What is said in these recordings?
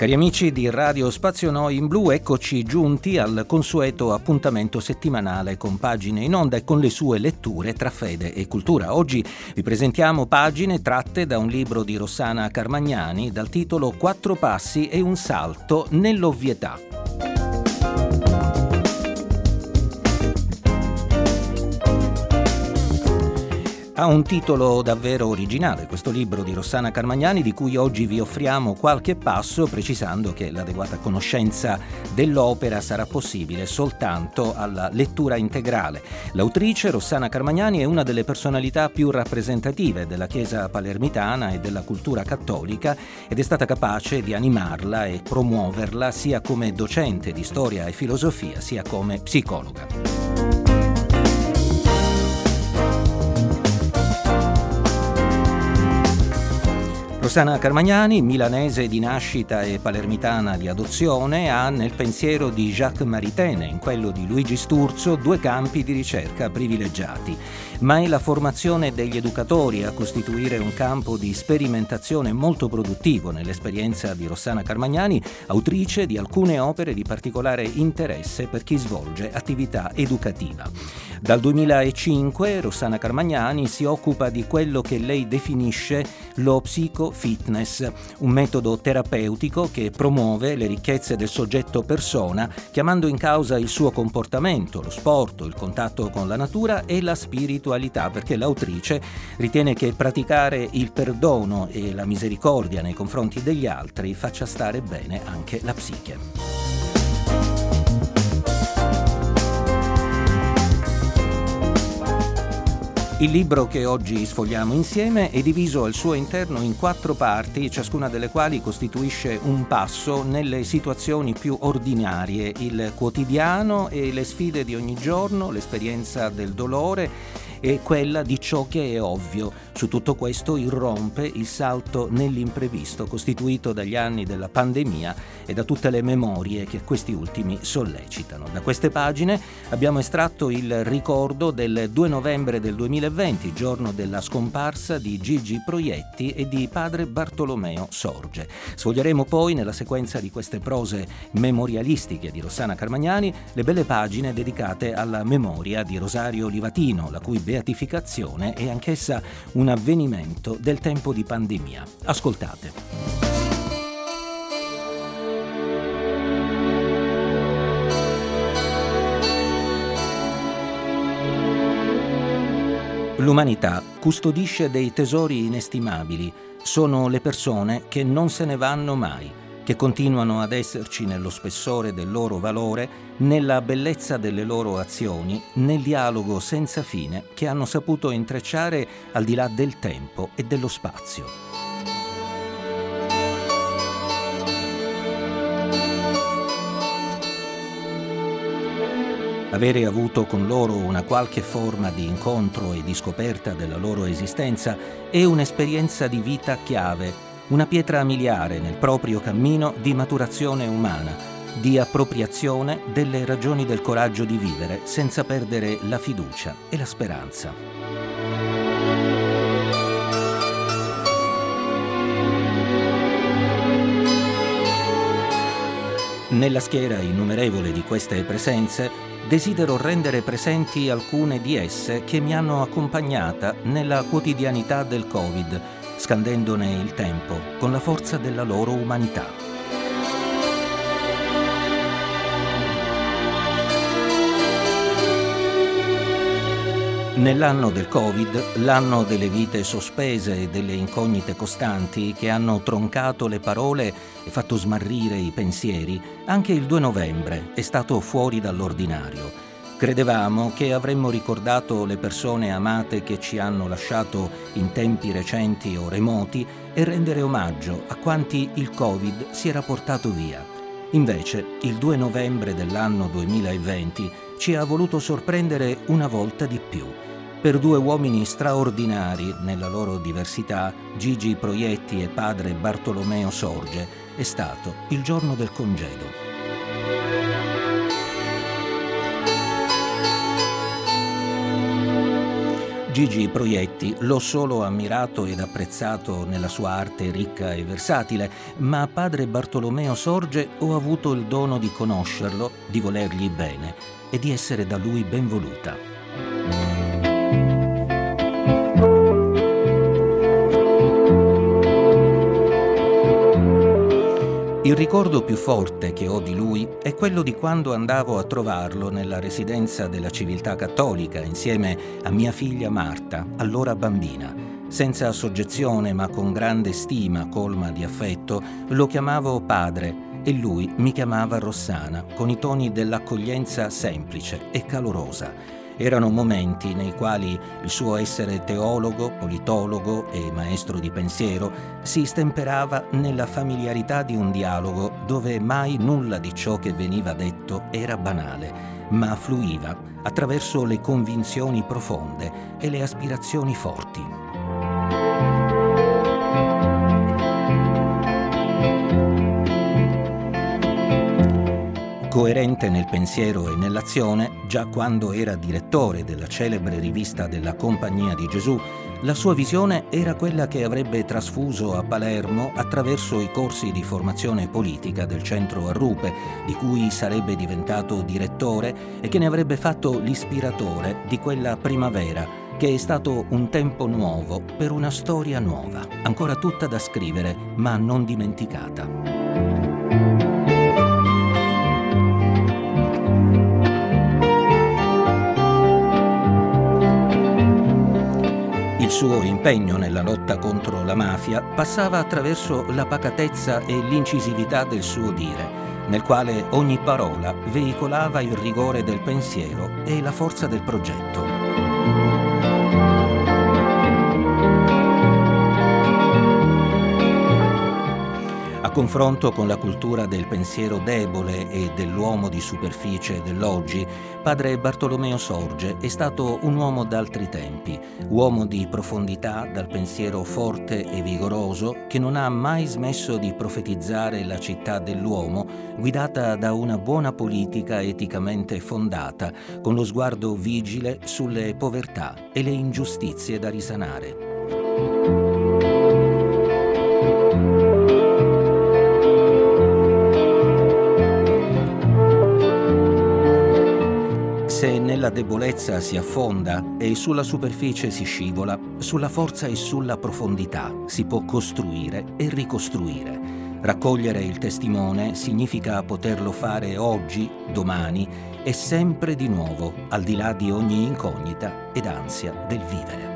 Cari amici di Radio Spazio Noi in Blu, eccoci giunti al consueto appuntamento settimanale con pagine in onda e con le sue letture tra fede e cultura. Oggi vi presentiamo pagine tratte da un libro di Rossana Carmagnani dal titolo Quattro passi e un salto nell'ovvietà. Ha un titolo davvero originale questo libro di Rossana Carmagnani di cui oggi vi offriamo qualche passo precisando che l'adeguata conoscenza dell'opera sarà possibile soltanto alla lettura integrale. L'autrice Rossana Carmagnani è una delle personalità più rappresentative della Chiesa palermitana e della cultura cattolica ed è stata capace di animarla e promuoverla sia come docente di storia e filosofia sia come psicologa. Rossana Carmagnani, milanese di nascita e palermitana di adozione, ha nel pensiero di Jacques Maritain e in quello di Luigi Sturzo due campi di ricerca privilegiati. Ma è la formazione degli educatori a costituire un campo di sperimentazione molto produttivo nell'esperienza di Rossana Carmagnani, autrice di alcune opere di particolare interesse per chi svolge attività educativa. Dal 2005 Rossana Carmagnani si occupa di quello che lei definisce lo psicofitness, un metodo terapeutico che promuove le ricchezze del soggetto persona, chiamando in causa il suo comportamento, lo sport, il contatto con la natura e la spiritualità, perché l'autrice ritiene che praticare il perdono e la misericordia nei confronti degli altri faccia stare bene anche la psiche. Il libro che oggi sfogliamo insieme è diviso al suo interno in quattro parti, ciascuna delle quali costituisce un passo nelle situazioni più ordinarie, il quotidiano e le sfide di ogni giorno, l'esperienza del dolore e quella di ciò che è ovvio. Su tutto questo irrompe il salto nell'imprevisto costituito dagli anni della pandemia e da tutte le memorie che questi ultimi sollecitano. Da queste pagine abbiamo estratto il ricordo del 2 novembre del 2020, giorno della scomparsa di Gigi Proietti e di padre Bartolomeo Sorge. Sfoglieremo poi nella sequenza di queste prose memorialistiche di Rossana Carmagnani le belle pagine dedicate alla memoria di Rosario Livatino, la cui beatificazione è anch'essa un avvenimento del tempo di pandemia. Ascoltate. L'umanità custodisce dei tesori inestimabili, sono le persone che non se ne vanno mai che continuano ad esserci nello spessore del loro valore, nella bellezza delle loro azioni, nel dialogo senza fine che hanno saputo intrecciare al di là del tempo e dello spazio. Avere avuto con loro una qualche forma di incontro e di scoperta della loro esistenza è un'esperienza di vita chiave una pietra miliare nel proprio cammino di maturazione umana, di appropriazione delle ragioni del coraggio di vivere senza perdere la fiducia e la speranza. Nella schiera innumerevole di queste presenze desidero rendere presenti alcune di esse che mi hanno accompagnata nella quotidianità del Covid scandendone il tempo con la forza della loro umanità. Nell'anno del Covid, l'anno delle vite sospese e delle incognite costanti che hanno troncato le parole e fatto smarrire i pensieri, anche il 2 novembre è stato fuori dall'ordinario Credevamo che avremmo ricordato le persone amate che ci hanno lasciato in tempi recenti o remoti e rendere omaggio a quanti il Covid si era portato via. Invece, il 2 novembre dell'anno 2020 ci ha voluto sorprendere una volta di più. Per due uomini straordinari nella loro diversità, Gigi Proietti e padre Bartolomeo Sorge, è stato il giorno del congedo. Gigi Proietti l'ho solo ammirato ed apprezzato nella sua arte ricca e versatile, ma padre Bartolomeo Sorge ho avuto il dono di conoscerlo, di volergli bene e di essere da lui ben Il ricordo più forte che ho di lui è quello di quando andavo a trovarlo nella residenza della civiltà cattolica insieme a mia figlia Marta, allora bambina. Senza soggezione ma con grande stima colma di affetto, lo chiamavo padre e lui mi chiamava Rossana, con i toni dell'accoglienza semplice e calorosa erano momenti nei quali il suo essere teologo, politologo e maestro di pensiero si stemperava nella familiarità di un dialogo dove mai nulla di ciò che veniva detto era banale, ma fluiva attraverso le convinzioni profonde e le aspirazioni forti. Coerente nel pensiero e nell'azione, già quando era direttore della celebre rivista della Compagnia di Gesù, la sua visione era quella che avrebbe trasfuso a Palermo attraverso i corsi di formazione politica del centro Arrupe, di cui sarebbe diventato direttore e che ne avrebbe fatto l'ispiratore di quella primavera che è stato un tempo nuovo per una storia nuova, ancora tutta da scrivere, ma non dimenticata. Suo impegno nella lotta contro la mafia passava attraverso la pacatezza e l'incisività del suo dire, nel quale ogni parola veicolava il rigore del pensiero e la forza del progetto. Confronto con la cultura del pensiero debole e dell'uomo di superficie dell'oggi, padre Bartolomeo Sorge è stato un uomo d'altri tempi, uomo di profondità dal pensiero forte e vigoroso che non ha mai smesso di profetizzare la città dell'uomo, guidata da una buona politica eticamente fondata, con lo sguardo vigile sulle povertà e le ingiustizie da risanare. Nella debolezza si affonda e sulla superficie si scivola, sulla forza e sulla profondità si può costruire e ricostruire. Raccogliere il testimone significa poterlo fare oggi, domani e sempre di nuovo, al di là di ogni incognita ed ansia del vivere.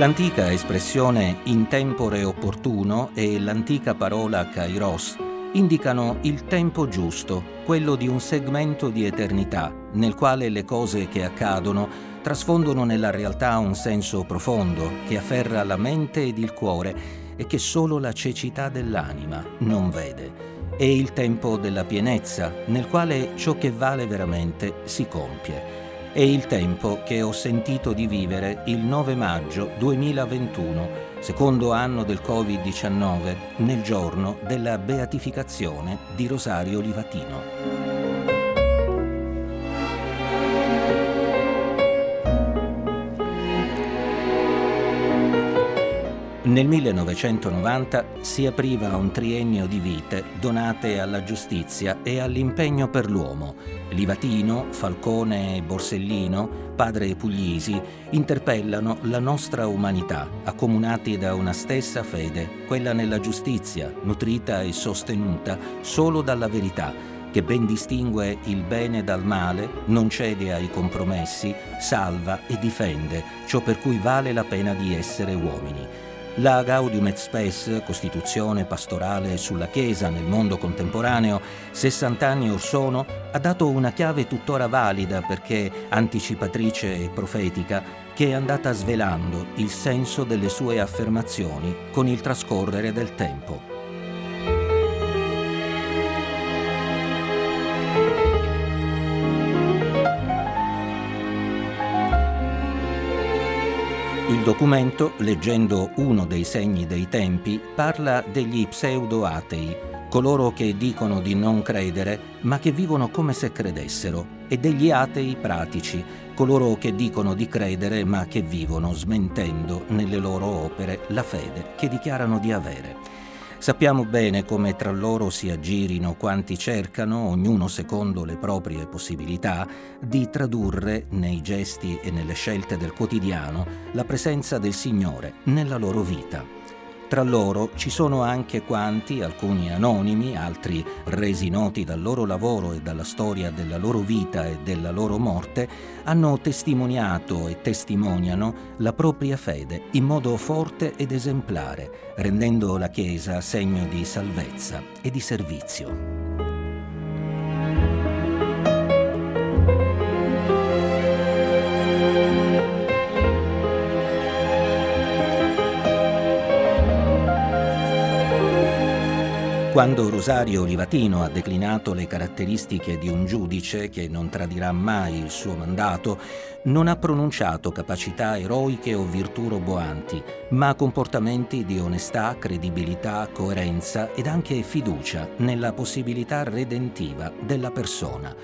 L'antica espressione in tempore opportuno e l'antica parola kairos indicano il tempo giusto, quello di un segmento di eternità, nel quale le cose che accadono trasfondono nella realtà un senso profondo che afferra la mente ed il cuore e che solo la cecità dell'anima non vede. È il tempo della pienezza, nel quale ciò che vale veramente si compie è il tempo che ho sentito di vivere il 9 maggio 2021, secondo anno del Covid-19, nel giorno della beatificazione di Rosario Livatino. Nel 1990 si apriva un triennio di vite donate alla giustizia e all'impegno per l'uomo. Livatino, Falcone e Borsellino, padre Puglisi, interpellano la nostra umanità, accomunati da una stessa fede, quella nella giustizia, nutrita e sostenuta solo dalla verità, che ben distingue il bene dal male, non cede ai compromessi, salva e difende ciò per cui vale la pena di essere uomini. La Gaudium et Spes, Costituzione pastorale sulla Chiesa nel mondo contemporaneo, 60 anni or sono, ha dato una chiave tuttora valida perché anticipatrice e profetica che è andata svelando il senso delle sue affermazioni con il trascorrere del tempo. Il documento, leggendo uno dei segni dei tempi, parla degli pseudo-atei, coloro che dicono di non credere, ma che vivono come se credessero, e degli atei pratici, coloro che dicono di credere, ma che vivono smentendo nelle loro opere la fede che dichiarano di avere. Sappiamo bene come tra loro si aggirino quanti cercano, ognuno secondo le proprie possibilità, di tradurre nei gesti e nelle scelte del quotidiano la presenza del Signore nella loro vita. Tra loro ci sono anche quanti, alcuni anonimi, altri resi noti dal loro lavoro e dalla storia della loro vita e della loro morte, hanno testimoniato e testimoniano la propria fede in modo forte ed esemplare, rendendo la Chiesa segno di salvezza e di servizio. Quando Rosario Livatino ha declinato le caratteristiche di un giudice che non tradirà mai il suo mandato, non ha pronunciato capacità eroiche o virtù roboanti, ma comportamenti di onestà, credibilità, coerenza ed anche fiducia nella possibilità redentiva della persona.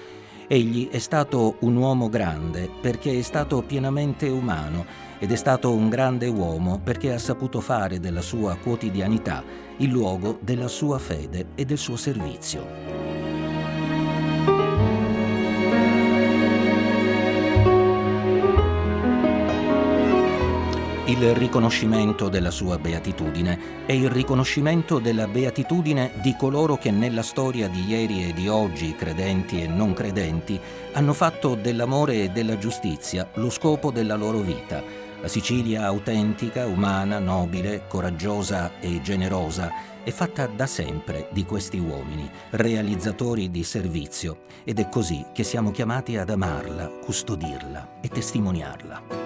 Egli è stato un uomo grande perché è stato pienamente umano ed è stato un grande uomo perché ha saputo fare della sua quotidianità il luogo della sua fede e del suo servizio. Il riconoscimento della sua beatitudine è il riconoscimento della beatitudine di coloro che nella storia di ieri e di oggi, credenti e non credenti, hanno fatto dell'amore e della giustizia lo scopo della loro vita la Sicilia autentica, umana, nobile, coraggiosa e generosa è fatta da sempre di questi uomini, realizzatori di servizio, ed è così che siamo chiamati ad amarla, custodirla e testimoniarla.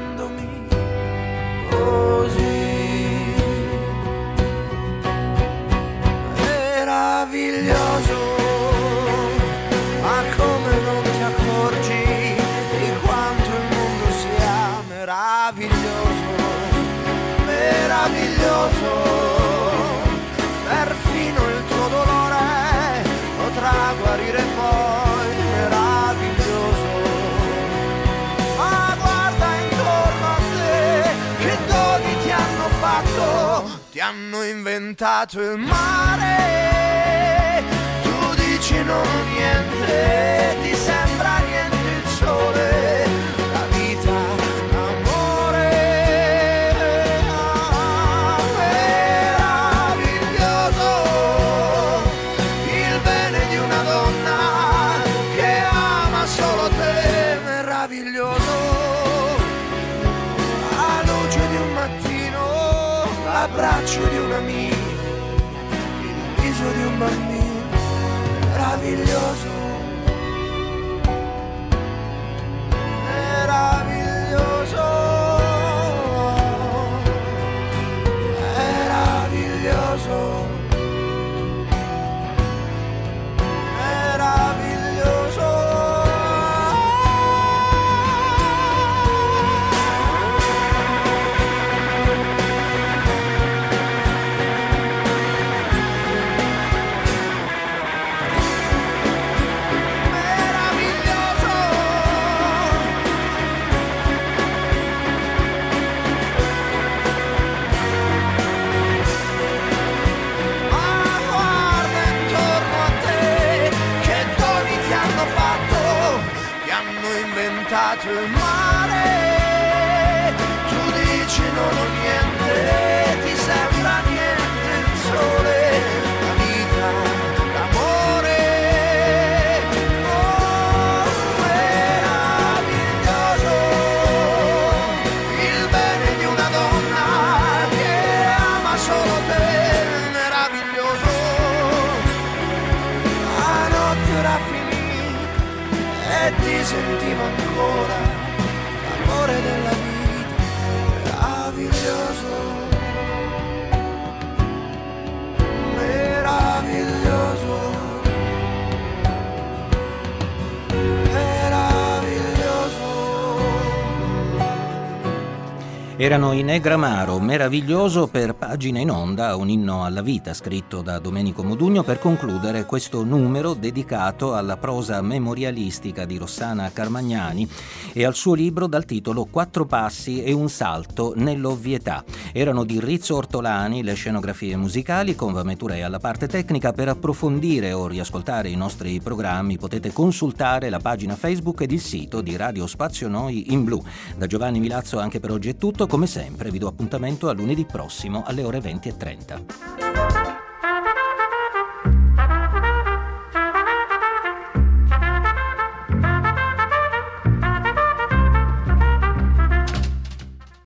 guarire poi, meraviglioso. Ma guarda intorno a te, che doni ti hanno fatto, ti hanno inventato il mare dici non niente, ti meraviglioso diventato il mare. Tu dici non ho niente, Erano in Negramaro, meraviglioso per pagina in onda, un inno alla vita scritto da Domenico Modugno per concludere questo numero dedicato alla prosa memorialistica di Rossana Carmagnani e al suo libro dal titolo Quattro passi e un salto nell'ovvietà. Erano di Rizzo Ortolani le scenografie musicali con Vameturei alla parte tecnica. Per approfondire o riascoltare i nostri programmi potete consultare la pagina Facebook ed il sito di Radio Spazio Noi in Blu. Da Giovanni Milazzo anche per oggi è tutto come sempre vi do appuntamento a lunedì prossimo alle ore 20.30.